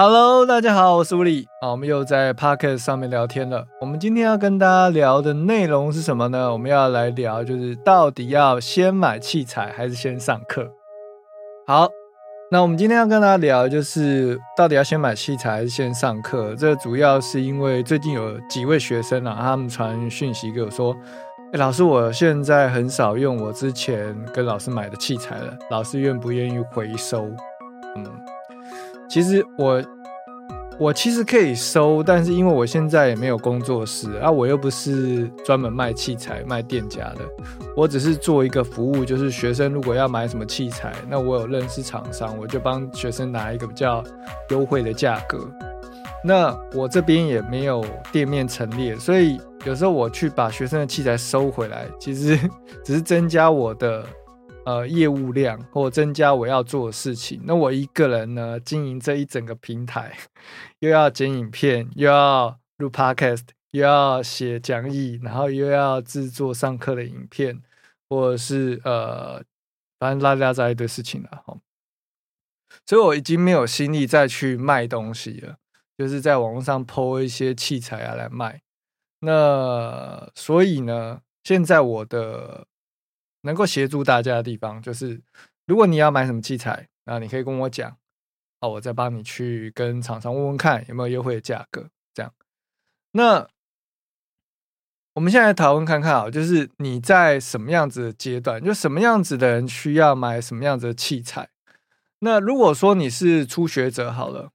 Hello，大家好，我是吴力啊，我们又在 Pocket 上面聊天了。我们今天要跟大家聊的内容是什么呢？我们要来聊，就是到底要先买器材还是先上课？好，那我们今天要跟大家聊，就是到底要先买器材还是先上课？这主要是因为最近有几位学生啊，他们传讯息给我说：“哎，老师，我现在很少用我之前跟老师买的器材了，老师愿不愿意回收？”嗯。其实我我其实可以收，但是因为我现在也没有工作室啊，我又不是专门卖器材、卖店家的，我只是做一个服务，就是学生如果要买什么器材，那我有认识厂商，我就帮学生拿一个比较优惠的价格。那我这边也没有店面陈列，所以有时候我去把学生的器材收回来，其实 只是增加我的。呃，业务量或增加我要做的事情，那我一个人呢经营这一整个平台，又要剪影片，又要录 podcast，又要写讲义，然后又要制作上课的影片，或者是呃，反正拉拉杂一堆事情了。所以我已经没有心力再去卖东西了，就是在网络上抛一些器材啊来卖。那所以呢，现在我的。能够协助大家的地方，就是如果你要买什么器材，那你可以跟我讲，好，我再帮你去跟厂商问问看有没有优惠的价格。这样，那我们现在讨论看看啊，就是你在什么样子的阶段，就什么样子的人需要买什么样子的器材。那如果说你是初学者，好了。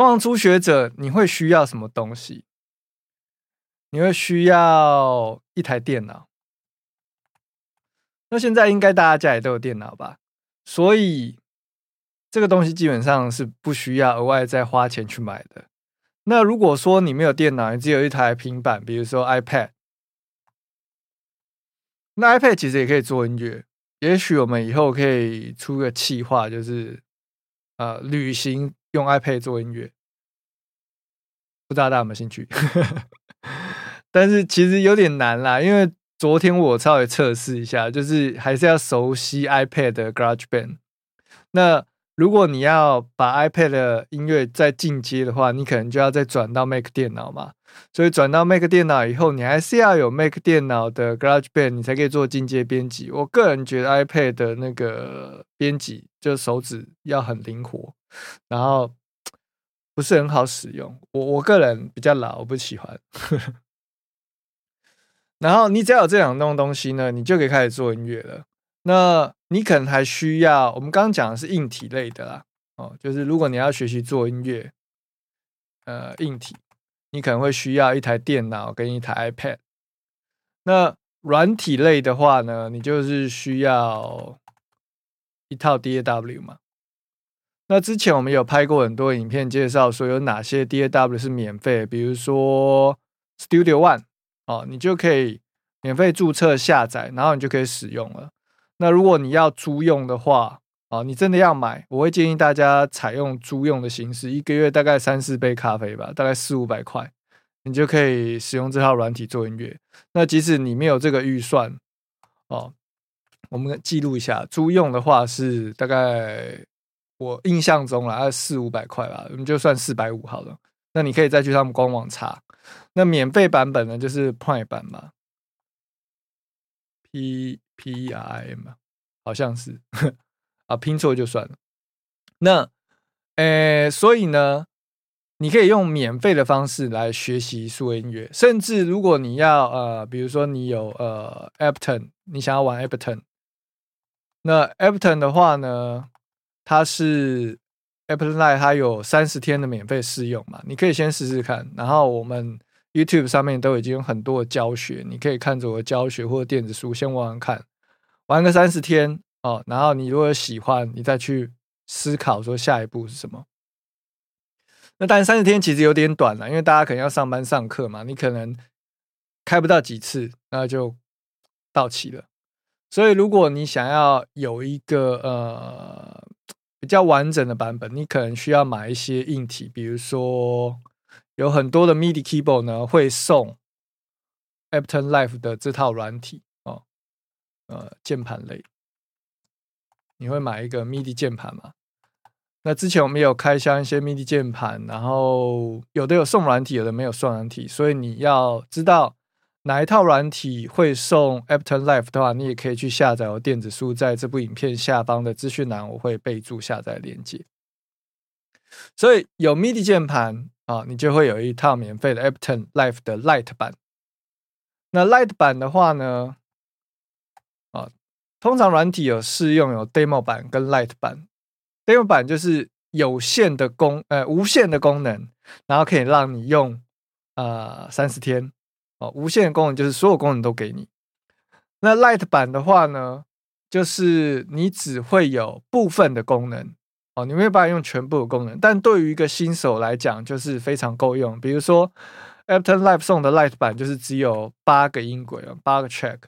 通常初学者你会需要什么东西？你会需要一台电脑。那现在应该大家家里都有电脑吧？所以这个东西基本上是不需要额外再花钱去买的。那如果说你没有电脑，你只有一台平板，比如说 iPad，那 iPad 其实也可以做音乐。也许我们以后可以出个企划，就是呃旅行。用 iPad 做音乐，不知道大家有没有兴趣？但是其实有点难啦，因为昨天我稍微测试一下，就是还是要熟悉 iPad 的 GarageBand。那如果你要把 iPad 的音乐再进阶的话，你可能就要再转到 Mac 电脑嘛。所以转到 Mac 电脑以后，你还是要有 Mac 电脑的 GarageBand，你才可以做进阶编辑。我个人觉得 iPad 的那个编辑，就手指要很灵活。然后不是很好使用，我我个人比较老，我不喜欢。然后你只要有这两种东西呢，你就可以开始做音乐了。那你可能还需要，我们刚刚讲的是硬体类的啦，哦，就是如果你要学习做音乐，呃，硬体，你可能会需要一台电脑跟一台 iPad。那软体类的话呢，你就是需要一套 DAW 嘛。那之前我们有拍过很多影片，介绍说有哪些 DAW 是免费，比如说 Studio One 哦，你就可以免费注册下载，然后你就可以使用了。那如果你要租用的话，哦，你真的要买，我会建议大家采用租用的形式，一个月大概三四杯咖啡吧，大概四五百块，你就可以使用这套软体做音乐。那即使你没有这个预算，哦，我们记录一下，租用的话是大概。我印象中啦，四五百块吧，我们就算四百五好了。那你可以再去他们官网查。那免费版本呢，就是 Prime 版嘛，P P I M 好像是啊，拼错就算了。那，诶，所以呢，你可以用免费的方式来学习数位音乐，甚至如果你要呃，比如说你有呃 Ableton，你想要玩 Ableton，那 Ableton 的话呢？它是 Apple Live，它有三十天的免费试用嘛？你可以先试试看。然后我们 YouTube 上面都已经有很多的教学，你可以看着我的教学或者电子书先玩玩看，玩个三十天哦。然后你如果喜欢，你再去思考说下一步是什么。那当然三十天其实有点短了，因为大家可能要上班上课嘛，你可能开不到几次，那就到期了。所以如果你想要有一个呃。比较完整的版本，你可能需要买一些硬体，比如说有很多的 MIDI keyboard 呢会送 Ableton Live 的这套软体哦。呃键盘类，你会买一个 MIDI 键盘吗？那之前我们有开箱一些 MIDI 键盘，然后有的有送软体，有的没有送软体，所以你要知道哪一套软体会送 Ableton Live 的话，你也可以去下载我电子书，在这部影片下方的资讯栏我会备注下载链接。所以有 MIDI 键盘啊，你就会有一套免费的 Ableton Live 的 Light 版。那 Light 版的话呢，啊，通常软体有试用有 Demo 版跟 Light 版。demo 版就是有限的功，呃，无限的功能，然后可以让你用，呃，三十天哦。无限的功能就是所有功能都给你。那 light 版的话呢，就是你只会有部分的功能哦，你没有办法用全部的功能。但对于一个新手来讲，就是非常够用。比如说 Ableton Live 送的 light 版，就是只有八个音轨啊，八个 track，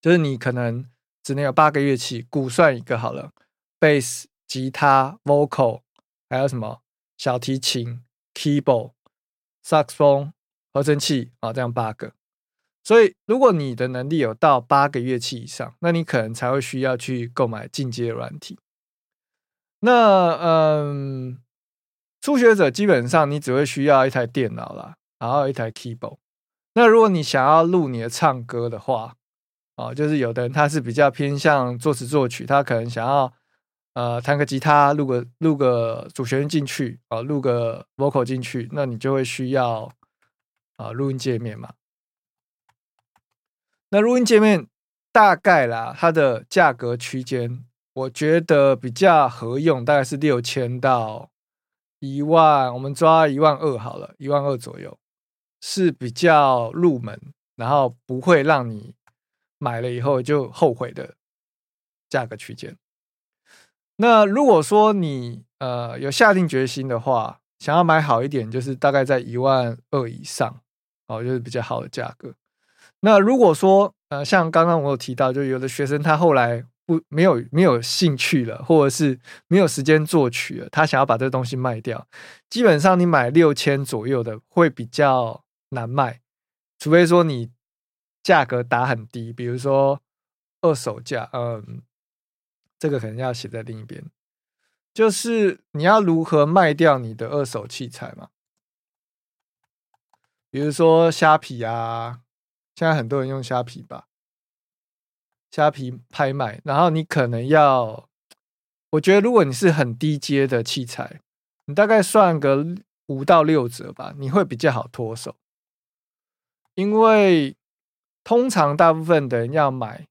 就是你可能只能有八个乐器，鼓算一个好了，bass。吉他、vocal，还有什么小提琴、keyboard、萨克斯风、合成器啊，这样八个。所以，如果你的能力有到八个乐器以上，那你可能才会需要去购买进阶软体。那嗯，初学者基本上你只会需要一台电脑啦，然后一台 keyboard。那如果你想要录你的唱歌的话，哦，就是有的人他是比较偏向作词作曲，他可能想要。呃，弹个吉他，录个录个主旋律进去啊，录个 vocal 进去，那你就会需要啊录音界面嘛。那录音界面大概啦，它的价格区间，我觉得比较合用，大概是六千到一万，我们抓一万二好了，一万二左右是比较入门，然后不会让你买了以后就后悔的价格区间。那如果说你呃有下定决心的话，想要买好一点，就是大概在一万二以上，哦，就是比较好的价格。那如果说呃像刚刚我有提到，就有的学生他后来不没有没有兴趣了，或者是没有时间作曲了，他想要把这东西卖掉，基本上你买六千左右的会比较难卖，除非说你价格打很低，比如说二手价，嗯。这个可能要写在另一边，就是你要如何卖掉你的二手器材嘛？比如说虾皮啊，现在很多人用虾皮吧，虾皮拍卖，然后你可能要，我觉得如果你是很低阶的器材，你大概算个五到六折吧，你会比较好脱手，因为通常大部分的人要买。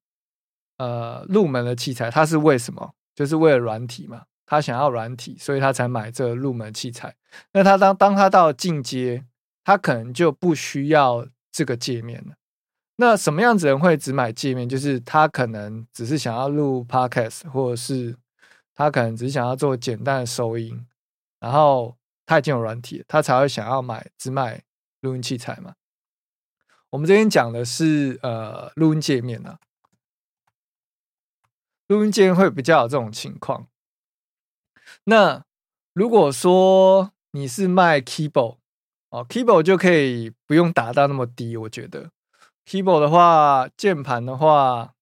呃，入门的器材，他是为什么？就是为了软体嘛。他想要软体，所以他才买这入门器材。那他当当他到进阶，他可能就不需要这个界面了。那什么样子人会只买界面？就是他可能只是想要录 podcast，或者是他可能只是想要做简单的收音，然后他已经有软体，他才会想要买只买录音器材嘛。我们这边讲的是呃录音界面啊。录音间会比较有这种情况。那如果说你是卖 keyboard 哦，keyboard 就可以不用打到那么低。我觉得 keyboard 的话，键盘的话，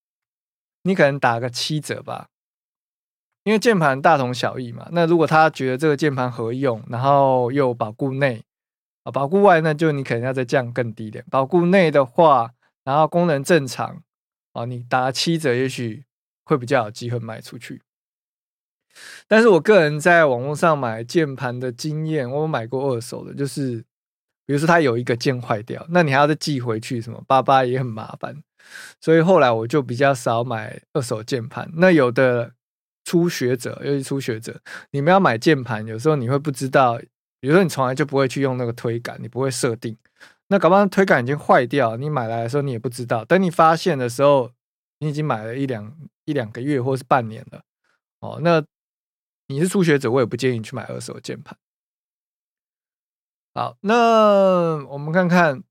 你可能打个七折吧，因为键盘大同小异嘛。那如果他觉得这个键盘合用，然后又保固内啊，保固外，那就你可能要再降更低点。保固内的话，然后功能正常啊，你打七折，也许。会比较有机会卖出去，但是我个人在网络上买键盘的经验，我买过二手的，就是比如说它有一个键坏掉，那你还要再寄回去，什么八八也很麻烦，所以后来我就比较少买二手键盘。那有的初学者，尤其初学者，你们要买键盘，有时候你会不知道，比如说你从来就不会去用那个推杆，你不会设定，那搞不好推杆已经坏掉，你买来的时候你也不知道，等你发现的时候，你已经买了一两。一两个月或是半年了，哦，那你是初学者，我也不建议你去买二手键盘。好，那我们看看，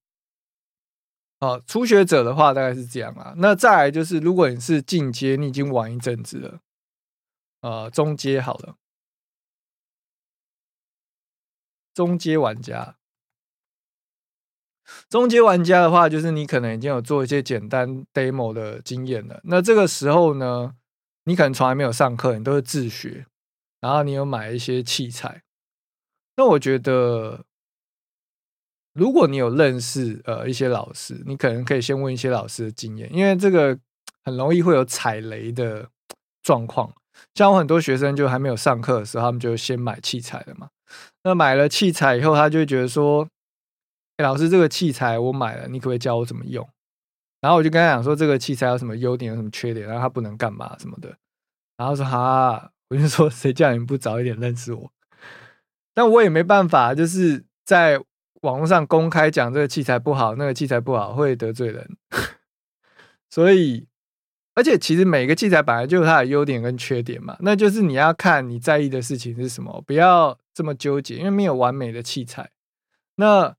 哦，初学者的话大概是这样啊。那再来就是，如果你是进阶，你已经玩一阵子了，呃，中阶好了，中阶玩家，中阶玩家的话，就是你可能已经有做一些简单 demo 的经验了。那这个时候呢，你可能从来没有上课，你都是自学，然后你有买一些器材。那我觉得，如果你有认识呃一些老师，你可能可以先问一些老师的经验，因为这个很容易会有踩雷的状况。像我很多学生就还没有上课的时候，他们就先买器材了嘛。那买了器材以后，他就会觉得说：“，老师，这个器材我买了，你可不可以教我怎么用？”然后我就跟他讲说：“这个器材有什么优点，有什么缺点，然后它不能干嘛什么的。”然后说：“哈，我就说谁叫你不早一点认识我？”但我也没办法，就是在网络上公开讲这个器材不好，那个器材不好会得罪人，所以，而且其实每个器材本来就有它的优点跟缺点嘛，那就是你要看你在意的事情是什么，不要这么纠结，因为没有完美的器材。那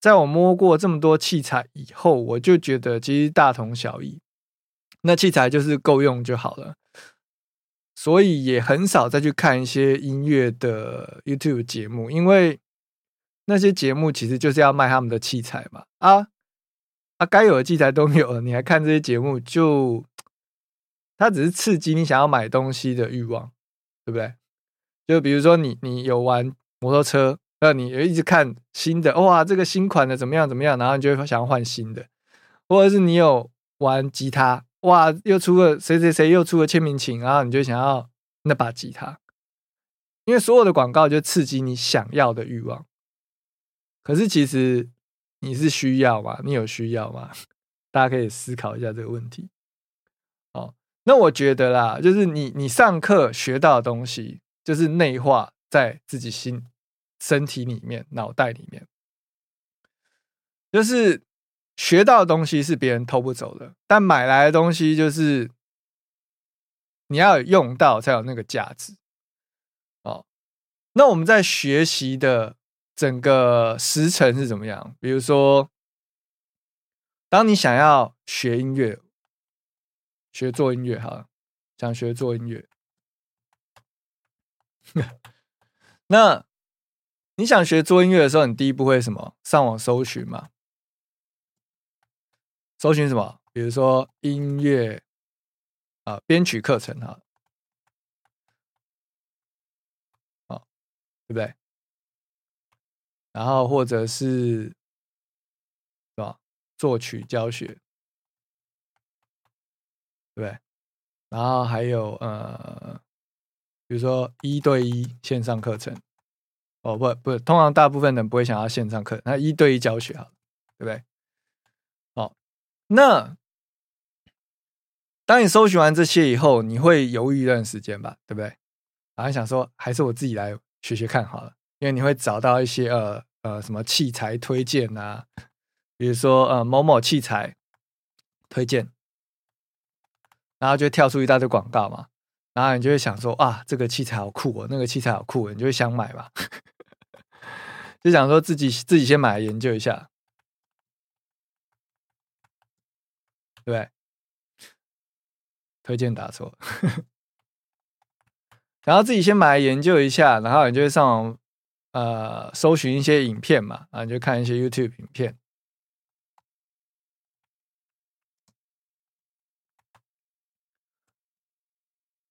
在我摸过这么多器材以后，我就觉得其实大同小异，那器材就是够用就好了。所以也很少再去看一些音乐的 YouTube 节目，因为那些节目其实就是要卖他们的器材嘛。啊啊，该有的器材都有了，你还看这些节目，就它只是刺激你想要买东西的欲望，对不对？就比如说你你有玩摩托车，那你一直看新的，哇，这个新款的怎么样怎么样，然后你就会想要换新的，或者是你有玩吉他。哇！又出了谁谁谁又出了签名琴，然后你就想要那把吉他，因为所有的广告就刺激你想要的欲望。可是其实你是需要吗？你有需要吗？大家可以思考一下这个问题。哦，那我觉得啦，就是你你上课学到的东西，就是内化在自己心、身体里面、脑袋里面，就是。学到的东西是别人偷不走的，但买来的东西就是你要用到才有那个价值。哦，那我们在学习的整个时程是怎么样？比如说，当你想要学音乐、学做音乐，哈，想学做音乐，那你想学做音乐的时候，你第一步会什么？上网搜寻嘛。搜寻什么？比如说音乐啊，编曲课程哈，啊，对不对？然后或者是是吧？作曲教学，对？然后还有呃，比如说一对一线上课程，哦不不，通常大部分人不会想要线上课，那一对一教学好，对不对？好那当你搜寻完这些以后，你会犹豫一段时间吧，对不对？然后想说，还是我自己来学学看好了，因为你会找到一些呃呃什么器材推荐啊，比如说呃某某器材推荐，然后就跳出一大堆广告嘛，然后你就会想说啊，这个器材好酷哦，那个器材好酷，你就会想买嘛，就想说自己自己先买来研究一下。对，推荐打错，然后自己先买来研究一下，然后你就会上网呃搜寻一些影片嘛，啊，就看一些 YouTube 影片。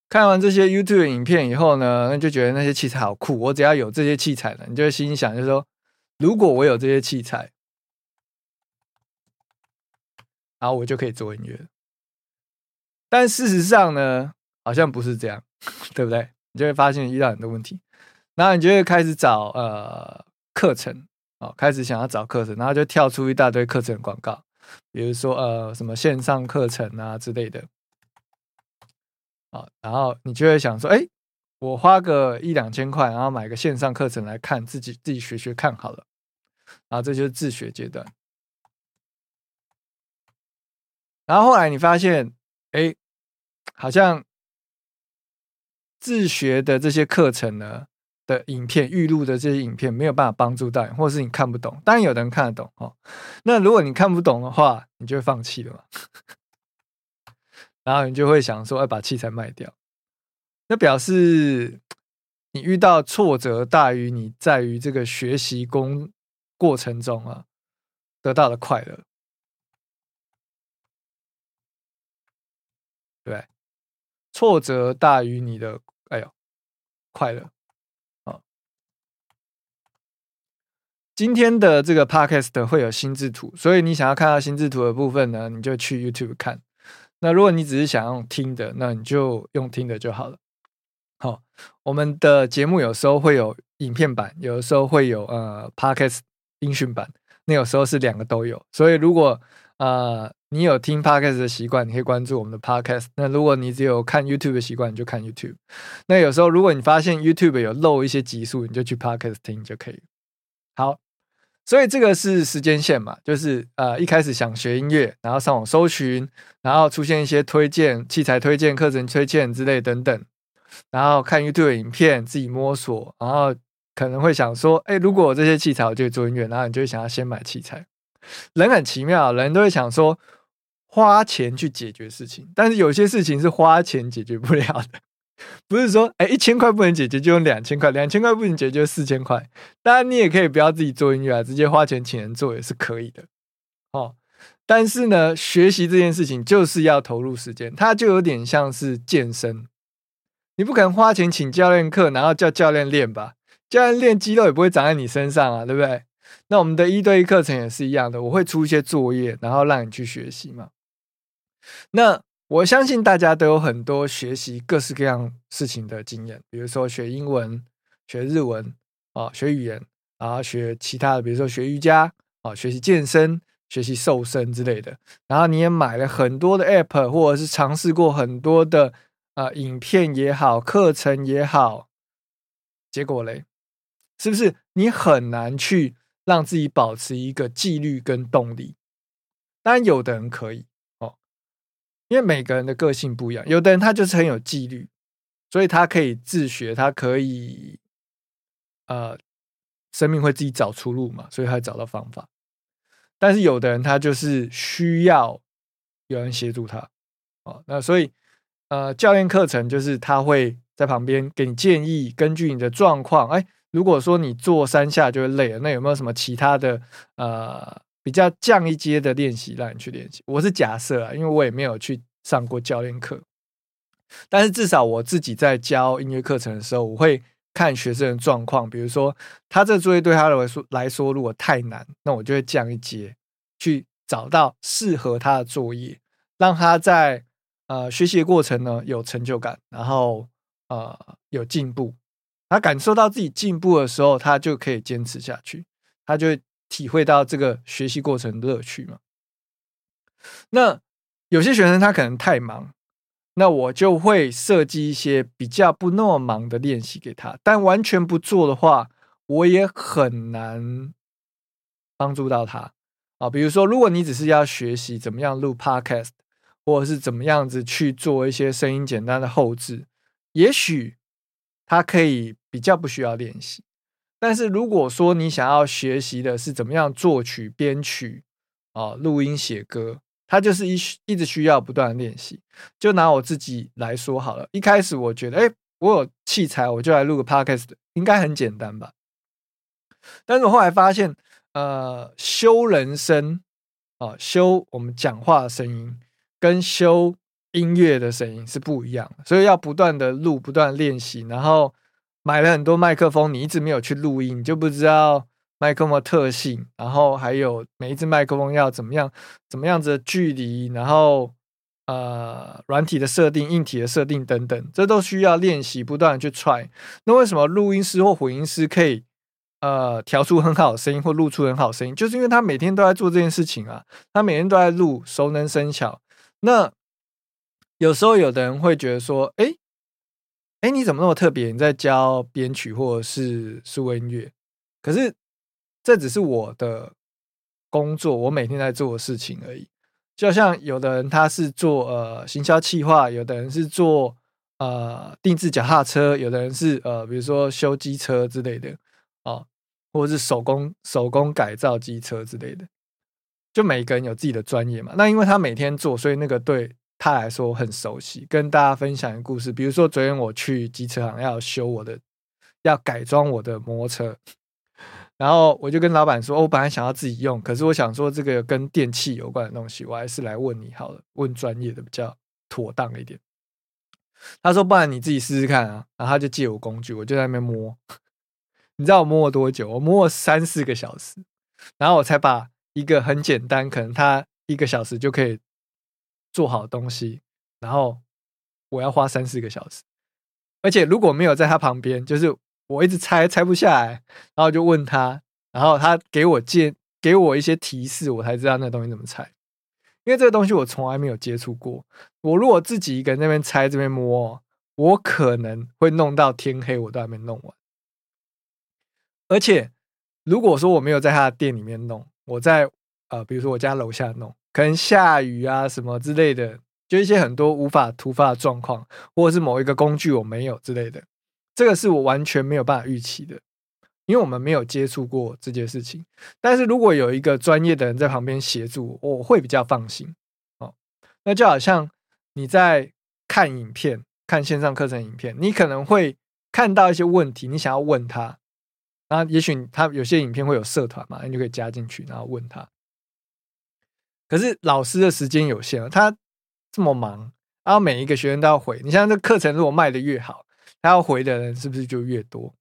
看完这些 YouTube 影片以后呢，那就觉得那些器材好酷，我只要有这些器材了，你就会心想，就是说，如果我有这些器材。然后我就可以做音乐，但事实上呢，好像不是这样，对不对？你就会发现遇到很多问题，然后你就会开始找呃课程哦，开始想要找课程，然后就跳出一大堆课程广告，比如说呃什么线上课程啊之类的，哦，然后你就会想说，哎，我花个一两千块，然后买个线上课程来看，自己自己学学看好了，然后这就是自学阶段。然后后来你发现，哎，好像自学的这些课程呢的影片、预录的这些影片没有办法帮助到你，或是你看不懂。当然有的人看得懂哦。那如果你看不懂的话，你就会放弃了嘛。然后你就会想说，要把器材卖掉。那表示你遇到挫折大于你在于这个学习工过程中啊。得到的快乐，对，挫折大于你的哎呦快乐。好，今天的这个 podcast 会有心智图，所以你想要看到心智图的部分呢，你就去 YouTube 看。那如果你只是想用听的，那你就用听的就好了。好，我们的节目有时候会有影片版，有的时候会有呃 podcast 音讯版，那有时候是两个都有。所以如果呃你有听 podcast 的习惯，你可以关注我们的 podcast。那如果你只有看 YouTube 的习惯，你就看 YouTube。那有时候如果你发现 YouTube 有漏一些集数，你就去 podcast 听就可以。好。所以这个是时间线嘛，就是呃一开始想学音乐，然后上网搜寻，然后出现一些推荐器材、推荐课程、推荐之类等等，然后看 YouTube 影片，自己摸索，然后可能会想说，哎，如果我这些器材，我就做音乐，然后你就会想要先买器材。人很奇妙，人都会想说花钱去解决事情，但是有些事情是花钱解决不了的。不是说，哎，一千块不能解决，就用两千块；两千块不能解决，就四千块。当然，你也可以不要自己做音乐啊，直接花钱请人做也是可以的。哦，但是呢，学习这件事情就是要投入时间，它就有点像是健身，你不可能花钱请教练课，然后叫教练练吧？教练练肌肉也不会长在你身上啊，对不对？那我们的一对一课程也是一样的，我会出一些作业，然后让你去学习嘛。那。我相信大家都有很多学习各式各样事情的经验，比如说学英文、学日文啊，学语言，然后学其他的，比如说学瑜伽啊，学习健身、学习瘦身之类的。然后你也买了很多的 App，或者是尝试过很多的啊影片也好、课程也好，结果嘞，是不是你很难去让自己保持一个纪律跟动力？当然，有的人可以。因为每个人的个性不一样，有的人他就是很有纪律，所以他可以自学，他可以，呃，生命会自己找出路嘛，所以他找到方法。但是有的人他就是需要有人协助他，哦，那所以，呃，教练课程就是他会在旁边给你建议，根据你的状况，哎，如果说你做三下就会累了，那有没有什么其他的，呃？比较降一阶的练习，让你去练习。我是假设啊，因为我也没有去上过教练课，但是至少我自己在教音乐课程的时候，我会看学生的状况。比如说，他这作业对他来说来说如果太难，那我就会降一阶，去找到适合他的作业，让他在呃学习的过程呢有成就感，然后呃有进步。他感受到自己进步的时候，他就可以坚持下去，他就。体会到这个学习过程乐趣嘛？那有些学生他可能太忙，那我就会设计一些比较不那么忙的练习给他。但完全不做的话，我也很难帮助到他啊。比如说，如果你只是要学习怎么样录 Podcast，或者是怎么样子去做一些声音简单的后置，也许他可以比较不需要练习。但是如果说你想要学习的是怎么样作曲、编曲啊、录音、写歌，它就是一一直需要不断练习。就拿我自己来说好了，一开始我觉得，哎，我有器材，我就来录个 podcast，应该很简单吧？但是我后来发现，呃，修人声啊，修我们讲话的声音，跟修音乐的声音是不一样的，所以要不断的录，不断练习，然后。买了很多麦克风，你一直没有去录音，你就不知道麦克风的特性，然后还有每一只麦克风要怎么样、怎么样子的距离，然后呃，软体的设定、硬体的设定等等，这都需要练习，不断的去 try。那为什么录音师或混音师可以呃调出很好的声音或录出很好的声音？就是因为他每天都在做这件事情啊，他每天都在录，熟能生巧。那有时候有的人会觉得说，哎。哎，你怎么那么特别？你在教编曲或者是数位音乐？可是这只是我的工作，我每天在做的事情而已。就像有的人他是做呃行销企划，有的人是做呃定制脚踏车，有的人是呃比如说修机车之类的啊，或者是手工手工改造机车之类的。就每个人有自己的专业嘛。那因为他每天做，所以那个对。他来说很熟悉，跟大家分享一个故事。比如说，昨天我去机车行要修我的，要改装我的摩托车，然后我就跟老板说，我本来想要自己用，可是我想说这个跟电器有关的东西，我还是来问你好了，问专业的比较妥当一点。他说，不然你自己试试看啊。然后他就借我工具，我就在那边摸。你知道我摸了多久？我摸了三四个小时，然后我才把一个很简单，可能他一个小时就可以做好东西，然后我要花三四个小时。而且如果没有在他旁边，就是我一直拆拆不下来，然后就问他，然后他给我建给我一些提示，我才知道那东西怎么拆。因为这个东西我从来没有接触过，我如果自己一个人那边拆这边摸，我可能会弄到天黑，我都还没弄完。而且，如果说我没有在他的店里面弄，我在呃，比如说我家楼下弄，可能下雨啊什么之类的，就一些很多无法突发的状况，或者是某一个工具我没有之类的，这个是我完全没有办法预期的，因为我们没有接触过这件事情。但是如果有一个专业的人在旁边协助，我会比较放心哦。那就好像你在看影片、看线上课程影片，你可能会看到一些问题，你想要问他。那也许他有些影片会有社团嘛，你就可以加进去，然后问他。可是老师的时间有限，他这么忙，然后每一个学生都要回。你像这课程如果卖的越好，他要回的人是不是就越多？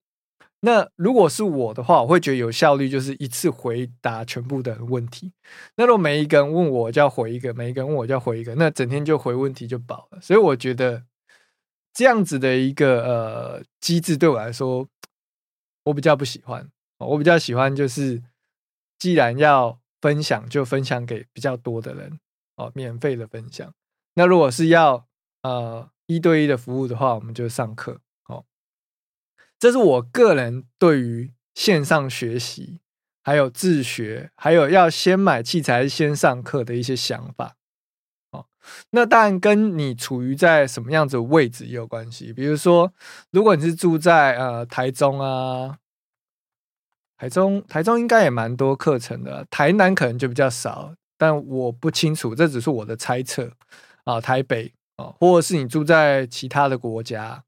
那如果是我的话，我会觉得有效率，就是一次回答全部的问题。那如果每一个人问我就要回一个，每一个人问我就要回一个，那整天就回问题就饱了。所以我觉得这样子的一个呃机制对我来说。我比较不喜欢，我比较喜欢就是，既然要分享，就分享给比较多的人哦，免费的分享。那如果是要呃一对一的服务的话，我们就上课哦。这是我个人对于线上学习，还有自学，还有要先买器材先上课的一些想法哦。那当然跟你处于在什么样子位置也有关系。比如说，如果你是住在呃台中啊，台中台中应该也蛮多课程的，台南可能就比较少，但我不清楚，这只是我的猜测啊。台北啊，或者是你住在其他的国家，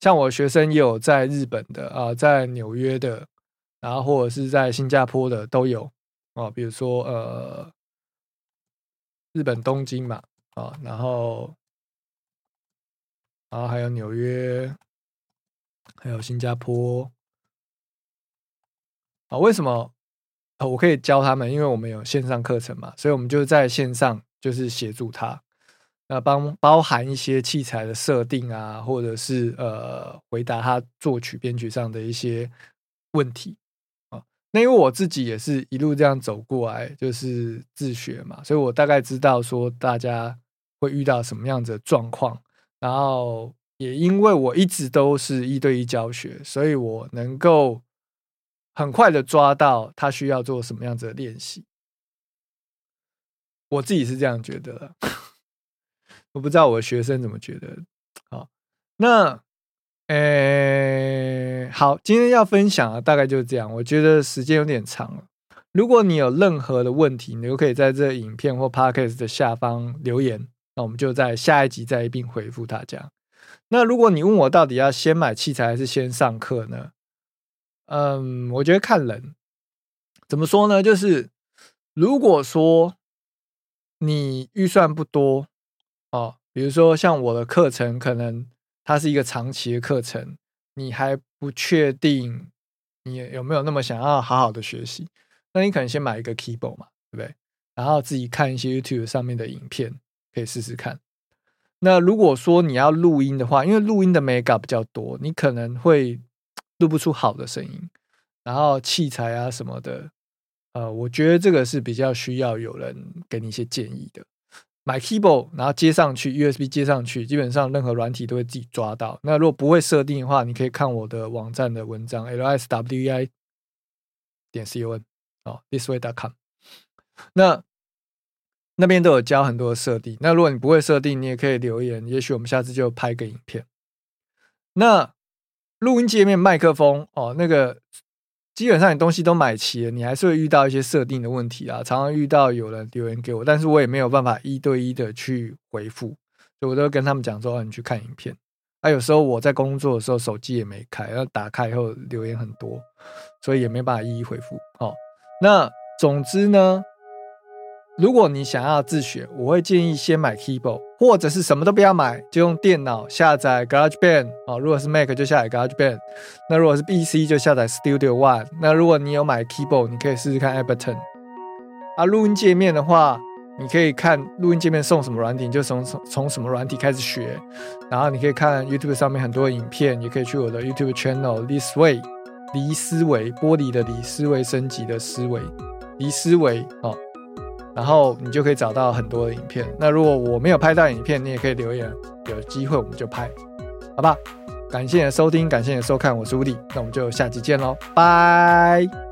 像我学生也有在日本的啊，在纽约的，然后或者是在新加坡的都有啊。比如说呃，日本东京嘛。啊，然后，然后还有纽约，还有新加坡，啊，为什么啊？我可以教他们，因为我们有线上课程嘛，所以我们就在线上就是协助他，那帮包含一些器材的设定啊，或者是呃回答他作曲编曲上的一些问题啊。那因为我自己也是一路这样走过来，就是自学嘛，所以我大概知道说大家。会遇到什么样子的状况？然后也因为我一直都是一对一教学，所以我能够很快的抓到他需要做什么样子的练习。我自己是这样觉得，我不知道我的学生怎么觉得。好，那，诶，好，今天要分享的大概就是这样。我觉得时间有点长了。如果你有任何的问题，你都可以在这影片或 podcast 的下方留言。那我们就在下一集再一并回复大家。那如果你问我到底要先买器材还是先上课呢？嗯，我觉得看人。怎么说呢？就是如果说你预算不多哦，比如说像我的课程，可能它是一个长期的课程，你还不确定你有没有那么想要好好的学习，那你可能先买一个 keyboard 嘛，对不对？然后自己看一些 YouTube 上面的影片。可以试试看。那如果说你要录音的话，因为录音的 mega 比较多，你可能会录不出好的声音。然后器材啊什么的，呃，我觉得这个是比较需要有人给你一些建议的。买 keyboard，然后接上去 USB 接上去，基本上任何软体都会自己抓到。那如果不会设定的话，你可以看我的网站的文章 lswi 点 com 哦，thisway.com。那那边都有教很多的设定。那如果你不会设定，你也可以留言，也许我们下次就拍个影片。那录音界面、麦克风哦，那个基本上你东西都买齐了，你还是会遇到一些设定的问题啊。常常遇到有人留言给我，但是我也没有办法一对一的去回复，所以我都跟他们讲说：“你去看影片。”啊，有时候我在工作的时候手机也没开，然后打开以后留言很多，所以也没办法一一回复。好，那总之呢，如果你想要自学，我会建议先买 keyboard，或者是什么都不要买，就用电脑下载 GarageBand 啊。如果是 Mac 就下载 GarageBand，那如果是 PC 就下载 Studio One。那如果你有买 keyboard，你可以试试看 Ableton。啊，录音界面的话。你可以看录音界面送什么软体，就从从从什么软体开始学。然后你可以看 YouTube 上面很多影片，也可以去我的 YouTube channel 李思维，离思维玻璃的离思维升级的思维，离思维哦。然后你就可以找到很多的影片。那如果我没有拍到影片，你也可以留言，有机会我们就拍，好吧？感谢你的收听，感谢你的收看，我是吴迪，那我们就下期见喽，拜。